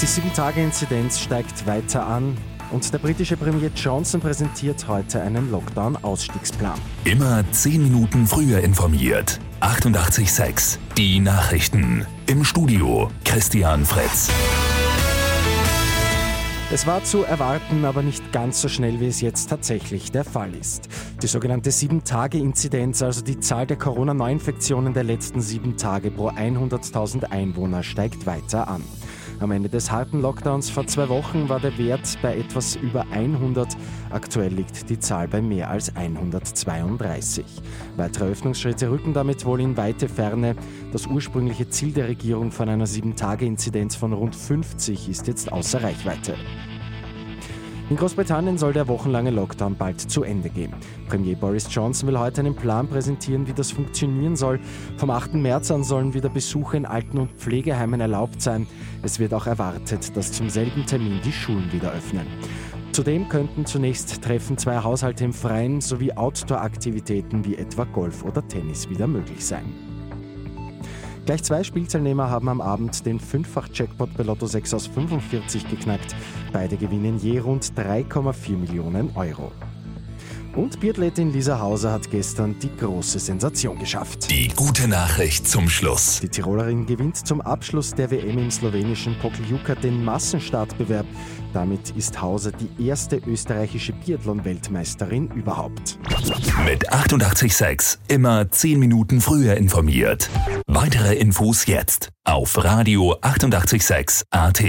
Die 7-Tage-Inzidenz steigt weiter an. Und der britische Premier Johnson präsentiert heute einen Lockdown-Ausstiegsplan. Immer 10 Minuten früher informiert. 88.6 Die Nachrichten. Im Studio Christian Fritz. Es war zu erwarten, aber nicht ganz so schnell, wie es jetzt tatsächlich der Fall ist. Die sogenannte 7-Tage-Inzidenz, also die Zahl der Corona-Neuinfektionen der letzten sieben Tage pro 100.000 Einwohner, steigt weiter an. Am Ende des harten Lockdowns vor zwei Wochen war der Wert bei etwas über 100. Aktuell liegt die Zahl bei mehr als 132. Weitere Öffnungsschritte rücken damit wohl in weite Ferne. Das ursprüngliche Ziel der Regierung von einer 7-Tage-Inzidenz von rund 50 ist jetzt außer Reichweite. In Großbritannien soll der wochenlange Lockdown bald zu Ende gehen. Premier Boris Johnson will heute einen Plan präsentieren, wie das funktionieren soll. Vom 8. März an sollen wieder Besuche in Alten- und Pflegeheimen erlaubt sein. Es wird auch erwartet, dass zum selben Termin die Schulen wieder öffnen. Zudem könnten zunächst Treffen zweier Haushalte im Freien sowie Outdoor-Aktivitäten wie etwa Golf oder Tennis wieder möglich sein. Gleich zwei Spielteilnehmer haben am Abend den Fünffach-Jackpot bei Lotto 6 aus 45 geknackt. Beide gewinnen je rund 3,4 Millionen Euro. Und Biathletin Lisa Hauser hat gestern die große Sensation geschafft. Die gute Nachricht zum Schluss. Die Tirolerin gewinnt zum Abschluss der WM im slowenischen Pokljuka den Massenstartbewerb. Damit ist Hauser die erste österreichische Biathlon-Weltmeisterin überhaupt. Mit 886 immer 10 Minuten früher informiert. Weitere Infos jetzt auf Radio 886 AT.